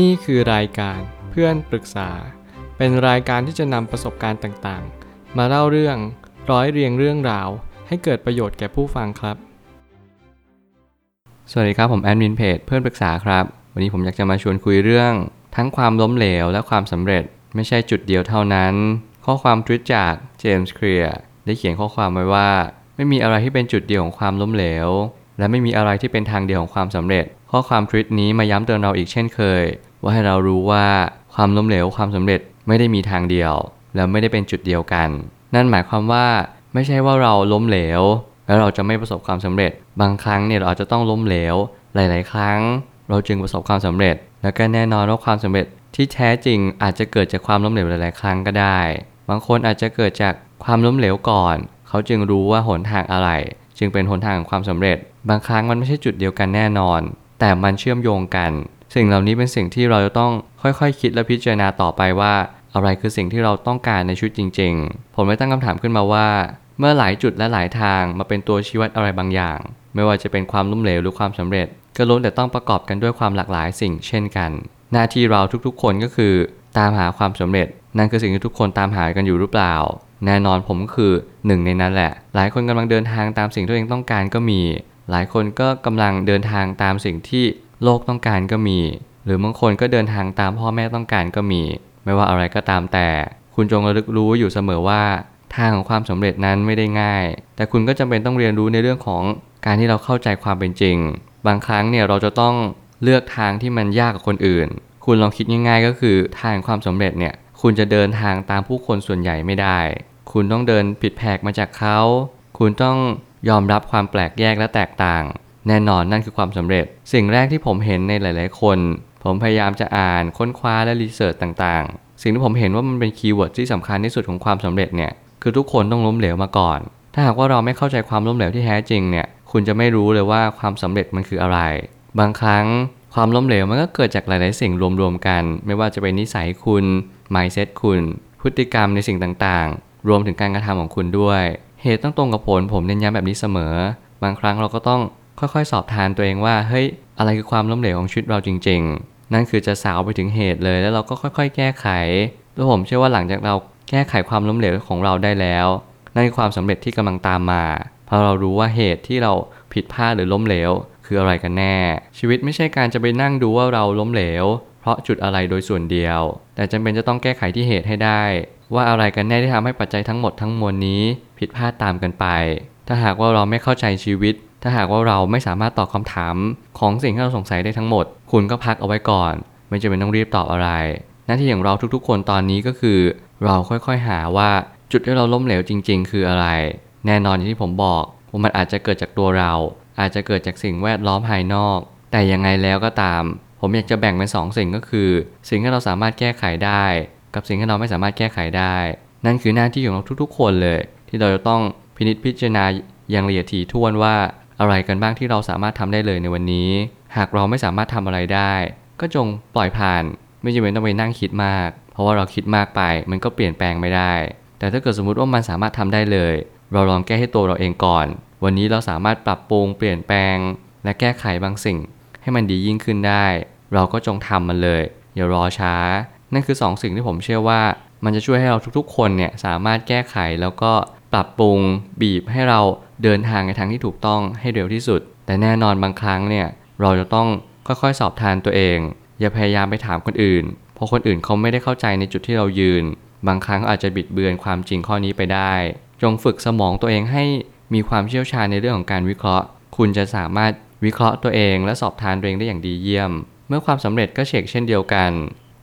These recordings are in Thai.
นี่คือรายการเพื่อนปรึกษา เป็นรายการที่จะนำประสบการณ์ต่างๆ มาเล่าเรื่องร้อยเรียงเรื่องราว ให้เกิดประโยชน์แก่ผู้ฟังครับ สวัสดีครับ ผมแอดมินเพจเพื่อนปรึกษาครับ วันนี้ผมอยากจะมาชวนคุยเรื่อง ทั้งความล้มเหลวและความสำเร็จไม่ใช่จุดเดียวเท่านั้น ข้อความทวิตจากเจมส์เคลียร์ได้เขียนข้อความไว้ว่า ไม่มีอะไรที่เป็นจุดเดียวของความล้มเหลว และไม่มีอะไรที่เป็นทางเดียวของความสำเร็จ ข้อความทวิตนี้มาย้ำเตือนเราอีกเช่นเคย ว่าให้เรารู้ว่าความล้มเหลวความสำเร็จไม่ได้มีทางเดียว และไม่ได้เป็นจุดเดียวกัน นั่นหมายความว่าไม่ใช่ว่าเราล้มเหลว แล้วเราจะไม่ประสบความสำเร็จ บางครั้งเนี่ยเราอาจจะต้องล้มเหลว หลาย ๆ ครั้ง เราจึงประสบความสำเร็จ แล้วก็แน่นอนว่าความสำเร็จที่แท้จริงอาจจะเกิดจากความล้มเหลวหลาย ๆ ครั้งก็ได้ บางคนอาจจะเกิดจากความล้มเหลวก่อน เขาจึงรู้ว่าหนทางอะไร จึงเป็นหนทางของความสำเร็จ บางครั้งมันไม่ใช่จุดเดียวกันแน่นอน แต่มันเชื่อมโยงกัน สิ่งเหล่านี้เป็นสิ่งที่เราจะต้องค่อยๆคิดและพิจารณาต่อไปว่า อะไรคือสิ่งที่เราต้องการในชีวิตจริง ๆ ผมเลยตั้งคำถามขึ้นมาว่า เมื่อหลายจุดและหลายทางมาเป็นตัวชี้วัดอะไรบางอย่าง ไม่ว่าจะเป็นความล้มเหลวหรือความสำเร็จ ก็ล้วนแต่ต้องประกอบกันด้วยความหลากหลายสิ่งเช่นกัน หน้าที่เราทุกๆ คนก็คือ ตามหาความสำเร็จ นั่นคือสิ่งที่ทุกคนตามหากันอยู่หรือเปล่าแน่นอนผมก็คือหนึ่งในนั้นแหละ หลายคนกำลังเดินทางตามสิ่งที่ตัวเองต้องการก็มี หลายคนก็กำลังเดินทางตามสิ่งที่โลกต้องการก็มี หรือบางคนก็เดินทางตามพ่อแม่ต้องการก็มี ไม่ว่าอะไรก็ตามแต่ คุณจงระลึกรู้อยู่เสมอว่า ทางของความสำเร็จนั้นไม่ได้ง่าย แต่คุณก็จำเป็นต้องเรียนรู้ในเรื่องของการที่เราเข้าใจความเป็นจริง บางครั้งเนี่ยเราจะต้องเลือกทางที่มันยากกว่าคนอื่น คุณลองคิดง่ายๆ ก็คือทางความสำเร็จเนี่ย คุณจะเดินทางตามผู้คนส่วนใหญ่ไม่ได้ คุณต้องเดินผิดแผกมาจากเขา คุณต้อง ยอมรับความแปลกแยกและแตกต่าง แน่นอนนั่นคือความสำเร็จ สิ่งแรกที่ผมเห็นในหลาย ๆ คน ผมพยายามจะอ่านค้นคว้าและ research ต่างๆ สิ่งที่ผมเห็นว่ามันเป็น keyword ที่สำคัญที่สุดของความสำเร็จเนี่ยคือทุกคนต้องล้มเหลวมาก่อน ถ้าหากว่าเราไม่เข้าใจความล้มเหลวที่แท้จริงเนี่ยคุณจะไม่รู้เลยว่าความสำเร็จมันคืออะไร บางครั้งความล้มเหลวมันก็เกิดจากหลาย ๆ สิ่งรวม ๆ กัน ไม่ว่าจะเป็นนิสัยคุณ mindset คุณ พฤติกรรมในสิ่งต่าง ๆ รวมถึงการกระทำของคุณด้วย เหตุต้องตรงกับผลผมเน้นย้ำแบบนี้เสมอ บางครั้งเราก็ต้องค่อยๆ สอบทานตัวเองว่า เฮ้ย อะไรคือความล้มเหลวของชีวิตเราจริง ๆ นั่นคือจะสาวไปถึงเหตุเลย แล้วเราก็ค่อย ๆ แก้ไขแล้วผมเชื่อว่าหลังจากเราแก้ไขความล้มเหลวของเราได้แล้ว นั่นคือความสำเร็จที่กำลังตามมา เพราะเรารู้ว่าเหตุที่เราผิดพลาดหรือล้มเหลว คืออะไรกันแน่ ชีวิตไม่ใช่การจะไปนั่งดูว่าเราล้มเหลว เพราะจุดอะไรโดยส่วนเดียว แต่จำเป็นจะต้องแก้ไขที่เหตุให้ได้ ว่าอะไรกันแน่ที่ทำให้ปัจจัยทั้งหมดทั้งมวลนี้ ผิดพลาดตามกันไป ถ้าหากว่าเราไม่เข้าใจชีวิต ถ้าหากว่าเราไม่สามารถตอบคำถามของสิ่งที่เราสงสัยได้ทั้งหมด คุณก็พักเอาไว้ก่อน ไม่จำเป็นต้องรีบตอบอะไร หน้าที่ของเราทุกๆ คนตอนนี้ก็คือ เราค่อยๆหาว่าจุดที่เราล้มเหลวจริง ๆ คืออะไร แน่นอนอย่างที่ผมบอกว่ามันอาจจะเกิดจากตัวเรา อาจจะเกิดจากสิ่งแวดล้อมภายนอก แต่ยังไงแล้วก็ตาม ผมอยากจะแบ่งเป็นสองสิ่งก็คือ สิ่งที่เราสามารถแก้ไขได้ กับสิ่งที่เราไม่สามารถแก้ไขได้ นั่นคือหน้าที่ของเราทุกๆ คนเลย ที่เราจะต้องพินิจพิจารณาอย่างละเอียดถี่ถ้วนว่าอะไรกันบ้างที่เราสามารถทำได้เลยในวันนี้ หากเราไม่สามารถทำอะไรได้ ก็จงปล่อยผ่าน ไม่จำเป็นต้องไปนั่งคิดมาก เพราะว่าเราคิดมากไป มันก็เปลี่ยนแปลงไม่ได้ แต่ถ้าเกิดสมมติว่ามันสามารถทำได้เลย เราลองแก้ให้ตัวเราเองก่อน วันนี้เราสามารถปรับปรุงเปลี่ยนแปลง และแก้ไขบางสิ่ง ให้มันดียิ่งขึ้นได้ เราก็จงทำมันเลย อย่ารอช้า นั่นคือ2สสิ่งที่ผมเชื่อว่า มันจะช่วยให้เราทุกๆ คนเนี่ยสามารถแก้ไขแล้วก็ ปรับปรุงบีบให้เราเดินทางในทางที่ถูกต้องให้เร็วที่สุด แต่แน่นอนบางครั้งเนี่ยเราจะต้องค่อยๆสอบทานตัวเอง อย่าพยายามไปถามคนอื่น เพราะคนอื่นเขาไม่ได้เข้าใจในจุดที่เรายืน บางครั้งอาจจะบิดเบือนความจริงข้อนี้ไปได้ จงฝึกสมองตัวเองให้มีความเชี่ยวชาญในเรื่องของการวิเคราะห์ คุณจะสามารถวิเคราะห์ตัวเองและสอบทานตัวเองได้อย่างดีเยี่ยม เมื่อความสำเร็จก็เช็คเช่นเดียวกัน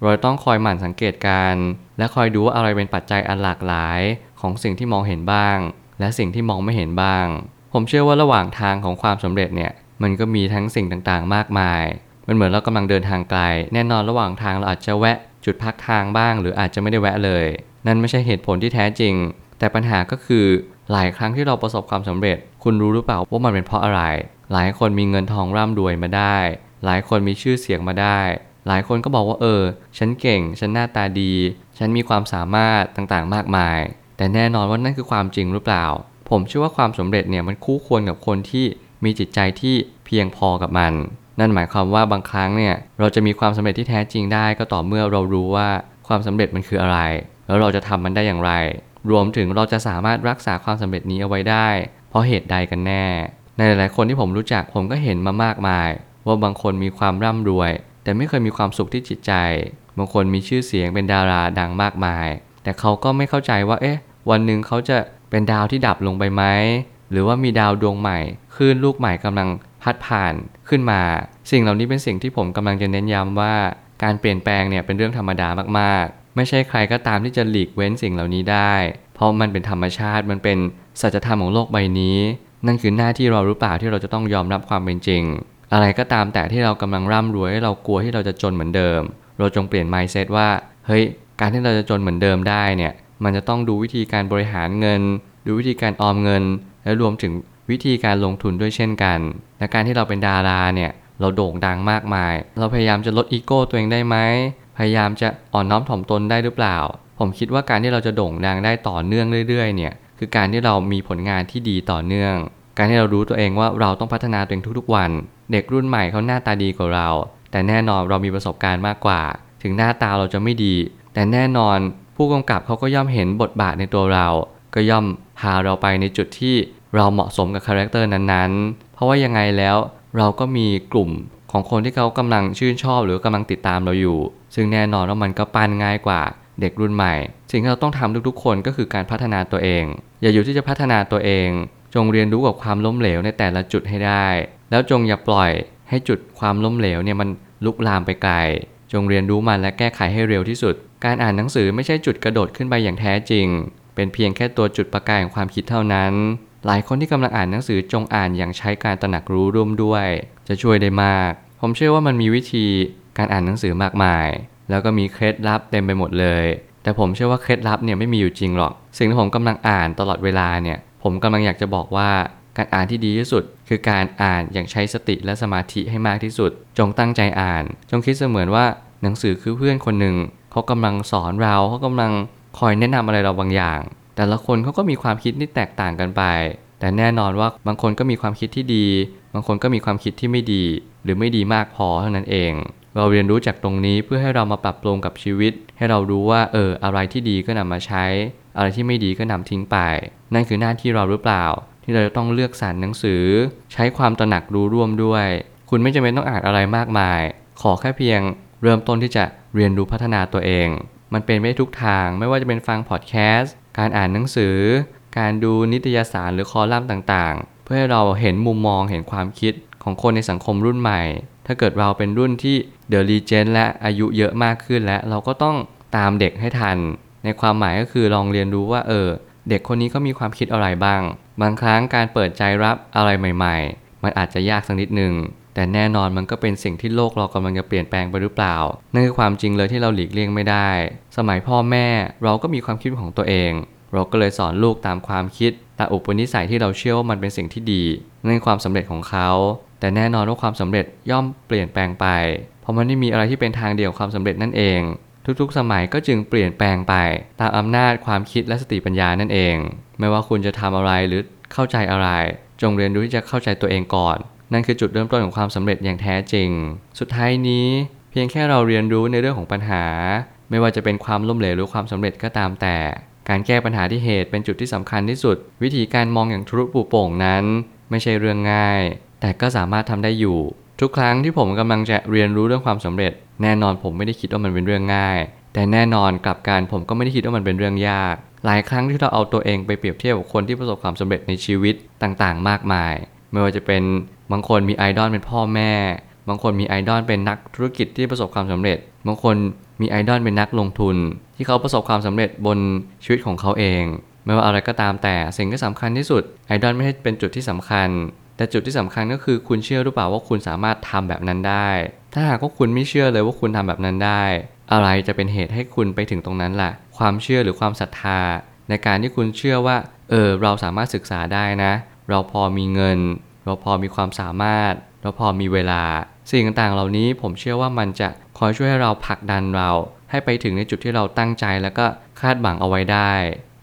เราต้องคอยหมั่นสังเกตการ และคอยดูว่าอะไรเป็นปัจจัยอันหลากหลาย ของสิ่งที่มองเห็นบ้าง และสิ่งที่มองไม่เห็นบ้าง ผมเชื่อว่าระหว่างทางของความสำเร็จเนี่ยมันก็มีทั้งสิ่งต่างๆ มากมาย มันเหมือนเรากำลังเดินทางไกล แน่นอนระหว่างทางเราอาจจะแวะจุดพักทางบ้าง หรืออาจจะไม่ได้แวะเลย นั่นไม่ใช่เหตุผลที่แท้จริง แต่ปัญหาก็คือหลายครั้งที่เราประสบความสำเร็จ คุณรู้หรือเปล่าว่ามันเป็นเพราะอะไร หลายคนมีเงินทองร่ำรวยมาได้ หลายคนมีชื่อเสียงมาได้ หลายคนก็บอกว่าเออ ฉันเก่ง ฉันหน้าตาดี ฉันมีความสามารถต่างๆ มากมาย แต่แน่นอนว่านั่นคือความจริงหรือเปล่า ผมเชื่อว่าความสำเร็จเนี่ยมันคู่ควรกับคนที่มีจิตใจที่เพียงพอกับมัน นั่นหมายความว่าบางครั้งเนี่ยเราจะมีความสำเร็จที่แท้จริงได้ ก็ต่อเมื่อเรารู้ว่าความสำเร็จมันคืออะไร แล้วเราจะทำมันได้อย่างไร รวมถึงเราจะสามารถรักษาความสำเร็จนี้เอาไว้ได้ เพราะเหตุใดกันแน่ ในหลายๆคนที่ผมรู้จักผมก็เห็นมามากมาย ว่าบางคนมีความร่ำรวย แต่ไม่เคยมีความสุขที่จิตใจ บางคนมีชื่อเสียงเป็นดาราดังมากมาย แต่เขาก็ไม่เข้าใจว่าเอ๊ะ วันหนึ่งเขาจะเป็นดาวที่ดับลงไปไหมหรือว่ามีดาวดวงใหม่คลื่นลูกใหม่กำลังพัดผ่านขึ้นมา สิ่งเหล่านี้เป็นสิ่งที่ผมกำลังจะเน้นย้ำว่า การเปลี่ยนแปลงเนี่ยเป็นเรื่องธรรมดามากๆ ไม่ใช่ใครก็ตามที่จะหลีกเว้นสิ่งเหล่านี้ได้ เพราะมันเป็นธรรมชาติมันเป็นสัจธรรมของโลกใบนี้ นั่นคือหน้าที่เราหรือเปล่าที่เราจะต้องยอมรับความเป็นจริง อะไรก็ตามแต่ที่เรากำลังร่ำรวยเรากลัวที่เราจะจนเหมือนเดิม เราจงเปลี่ยน mindset ว่าเฮ้ยการที่เราจะจนเหมือนเดิมได้เนี่ย มันจะต้องดูวิธีการบริหารเงิน ดูวิธีการออมเงิน และรวมถึงวิธีการลงทุนด้วยเช่นกันและการที่เราเป็นดาราเนี่ยเราโด่งดังมากมาย เราพยายามจะลดอีโก้ตัวเองได้ไหมพยายามจะอ่อนน้อมถ่อมตนได้หรือเปล่า ผมคิดว่าการที่เราจะโด่งดังได้ต่อเนื่องเรื่อยๆเนี่ยคือการที่เรามีผลงานที่ดีต่อเนื่อง การที่เรารู้ตัวเองว่าเราต้องพัฒนาตัวเองทุกๆวัน เด็กรุ่นใหม่เขาหน้าตาดีกว่าเรา แต่แน่นอนเรามีประสบการณ์มากกว่า ถึงหน้าตาเราจะไม่ดี แต่แน่นอน ผู้กำกับเขาก็ย่อมเห็นบทบาทในตัวเรา ก็ย่อมพาเราไปในจุดที่เราเหมาะสมกับ character นั้นๆ เพราะว่ายังไงแล้วเราก็มีกลุ่มของคนที่เขากำลังชื่นชอบหรือกำลังติดตามเราอยู่ ซึ่งแน่นอนว่ามันก็ปั้นง่ายกว่าเด็กรุ่นใหม่ สิ่งที่เราต้องทำทุกๆ คนก็คือการพัฒนาตัวเอง อย่าอยู่ที่จะพัฒนาตัวเอง จงเรียนรู้กับความล้มเหลวในแต่ละจุดให้ได้ แล้วจงอย่าปล่อยให้จุดความล้มเหลวเนี่ยมันลุกลามไปไกล จงเรียนรู้มันและแก้ไขให้เร็วที่สุด การอ่านหนังสือไม่ใช่จุดกระโดดขึ้นไปอย่างแท้จริง เป็นเพียงแค่ตัวจุดประกายของความคิดเท่านั้น หลายคนที่กำลังอ่านหนังสือจงอ่านอย่างใช้การตระหนักรู้ร่วมด้วย จะช่วยได้มาก ผมเชื่อว่ามันมีวิธีการอ่านหนังสือมากมาย แล้วก็มีเคล็ดลับเต็มไปหมดเลย แต่ผมเชื่อว่าเคล็ดลับเนี่ยไม่มีอยู่จริงหรอก สิ่งที่ผมกำลังอ่านตลอดเวลาเนี่ย ผมกำลังอยากจะบอกว่าการอ่านที่ดีที่สุด คือการอ่านอย่างใช้สติและสมาธิให้มากที่สุด จงตั้งใจอ่าน จงคิดเสมือนว่าหนังสือคือเพื่อนคนหนึ่ง เขากำลังสอนเราเขากำลังคอยแนะนำอะไรเราบางอย่าง แต่ละคนเขาก็มีความคิดที่แตกต่างกันไป แต่แน่นอนว่าบางคนก็มีความคิดที่ดี บางคนก็มีความคิดที่ไม่ดี หรือไม่ดีมากพอเท่านั้นเอง เราเรียนรู้จากตรงนี้เพื่อให้เรามาปรับปรุงกับชีวิต ให้เรารู้ว่าเอออะไรที่ดีก็นำมาใช้ อะไรที่ไม่ดีก็นำทิ้งไป นั่นคือหน้าที่เราหรือเปล่า ที่เราจะต้องเลือกสรรหนังสือ ใช้ความตระหนักรู้ร่วมด้วย คุณไม่จำเป็นต้องอ่านอะไรมากมาย ขอแค่เพียง เริ่มต้นที่จะ เรียนรู้พัฒนาตัวเอง มันเป็นไม่ทุกทาง ไม่ว่าจะเป็นฟังพอดแคสต์ การอ่านหนังสือ การดูนิตยสารหรือคอลัมน์ต่างๆ เพื่อให้เราเห็นมุมมองเห็นความคิดของคนในสังคมรุ่นใหม่ ถ้าเกิดเราเป็นรุ่นที่เดอะรีเจนและอายุเยอะมากขึ้นแล้วเราก็ต้องตามเด็กให้ทัน ในความหมายก็คือลองเรียนรู้ว่าเออเด็กคนนี้เขามีความคิดอะไรบ้าง บางครั้งการเปิดใจรับอะไรใหม่ ๆ มันอาจจะยากสักนิดหนึ่ง แต่แน่นอนมันก็เป็นสิ่งที่โลกเรากำลังจะเปลี่ยนแปลงไปหรือเปล่า นั่นคือความจริงเลยที่เราหลีกเลี่ยงไม่ได้ สมัยพ่อแม่เราก็มีความคิดของตัวเอง เราก็เลยสอนลูกตามความคิดตามอุปนิสัยที่เราเชื่อว่ามันเป็นสิ่งที่ดี นั่นคือความสำเร็จของเขา แต่แน่นอนว่าความสำเร็จย่อมเปลี่ยนแปลงไป เพราะมันไม่มีอะไรที่เป็นทางเดียวความสำเร็จนั่นเอง ทุกๆ สมัยก็จึงเปลี่ยนแปลงไป ตามอำนาจความคิดและสติปัญญานั่นเอง ไม่ว่าคุณจะทำอะไรหรือเข้าใจอะไร จงเรียนรู้ที่จะเข้าใจตัวเองก่อน นั่นคือจุดเริ่มต้นของความสำเร็จอย่างแท้จริง สุดท้ายนี้เพียงแค่เราเรียนรู้ในเรื่องของปัญหา ไม่ว่าจะเป็นความล้มเหลวหรือความสำเร็จก็ตามแต่ การแก้ปัญหาที่เหตุเป็นจุดที่สำคัญที่สุด วิธีการมองอย่างทะลุปูโป่งนั้น ไม่ใช่เรื่องง่าย แต่ก็สามารถทำได้อยู่ ทุกครั้งที่ผมกำลังจะเรียนรู้เรื่องความสำเร็จ แน่นอนผมไม่ได้คิดว่ามันเป็นเรื่องง่าย แต่แน่นอนกลับกันผมก็ไม่ได้คิดว่ามันเป็นเรื่องยาก หลายครั้งที่เราเอาตัวเองไปเปรียบเทียบกับคนที่ประสบความสำเร็จในชีวิตต่างๆ มากมาย ไม่ว่าจะเป็น บางคนมีไอดอลเป็นพ่อแม่ บางคนมีไอดอลเป็นนักธุรกิจที่ประสบความสำเร็จ บางคนมีไอดอลเป็นนักลงทุน ที่เขาประสบความสำเร็จบนชีวิตของเขาเอง ไม่ว่าอะไรก็ตามแต่สิ่งที่สำคัญที่สุดไอดอลไม่ใช่เป็นจุดที่สำคัญ แต่จุดที่สำคัญก็คือคุณเชื่อหรือเปล่าว่าคุณสามารถทำแบบนั้นได้ ถ้าหากว่าคุณไม่เชื่อเลยว่าคุณทำแบบนั้นได้ อะไรจะเป็นเหตุให้คุณไปถึงตรงนั้นล่ะ ความเชื่อหรือความศรัทธา ในการที่คุณเชื่อว่าเออเราสามารถศึกษาได้นะ เราพอมีเงิน เราพอมีความสามารถ เราพอมีเวลา สิ่งต่างๆ เหล่านี้ผมเชื่อว่ามันจะคอยช่วยให้เราผลักดันเรา ให้ไปถึงในจุดที่เราตั้งใจแล้วก็คาดหวังเอาไว้ได้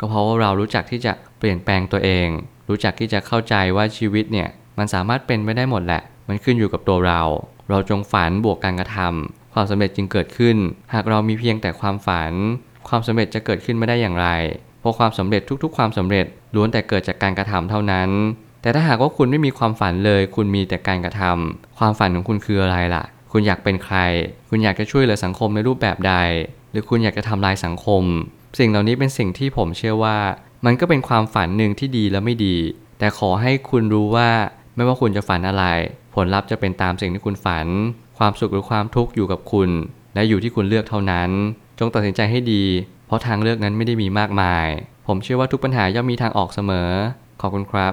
ก็เพราะว่าเรารู้จักที่จะเปลี่ยนแปลงตัวเอง รู้จักที่จะเข้าใจว่าชีวิตเนี่ยมันสามารถเป็นไม่ได้หมดแหละ มันขึ้นอยู่กับตัวเรา เราจงฝันบวกการกระทำความสำเร็จจึงเกิดขึ้น หากเรามีเพียงแต่ความฝัน ความสำเร็จจะเกิดขึ้นไม่ได้อย่างไร เพราะความสำเร็จทุกๆ ความสำเร็จล้วนแต่เกิดจากการกระทำเท่านั้น แต่ถ้าหากว่าคุณไม่มีความฝันเลย คุณมีแต่การกระทำความฝันของคุณคืออะไรล่ะ คุณอยากเป็นใคร คุณอยากจะช่วยเหลือสังคมในรูปแบบใด หรือคุณอยากจะทำลายสังคม สิ่งเหล่านี้เป็นสิ่งที่ผมเชื่อว่า มันก็เป็นความฝันหนึ่งที่ดีและไม่ดี แต่ขอให้คุณรู้ว่าไม่ว่าคุณจะฝันอะไร ผลลัพธ์จะเป็นตามสิ่งที่คุณฝัน ความสุขหรือความทุกข์อยู่กับคุณ และอยู่ที่คุณเลือกเท่านั้น จงตัดสินใจให้ดี เพราะทางเลือกนั้นไม่ได้มีมากมาย ผมเชื่อว่าทุกปัญหาย่อมมีทางออกเสมอ ขอบคุณครับ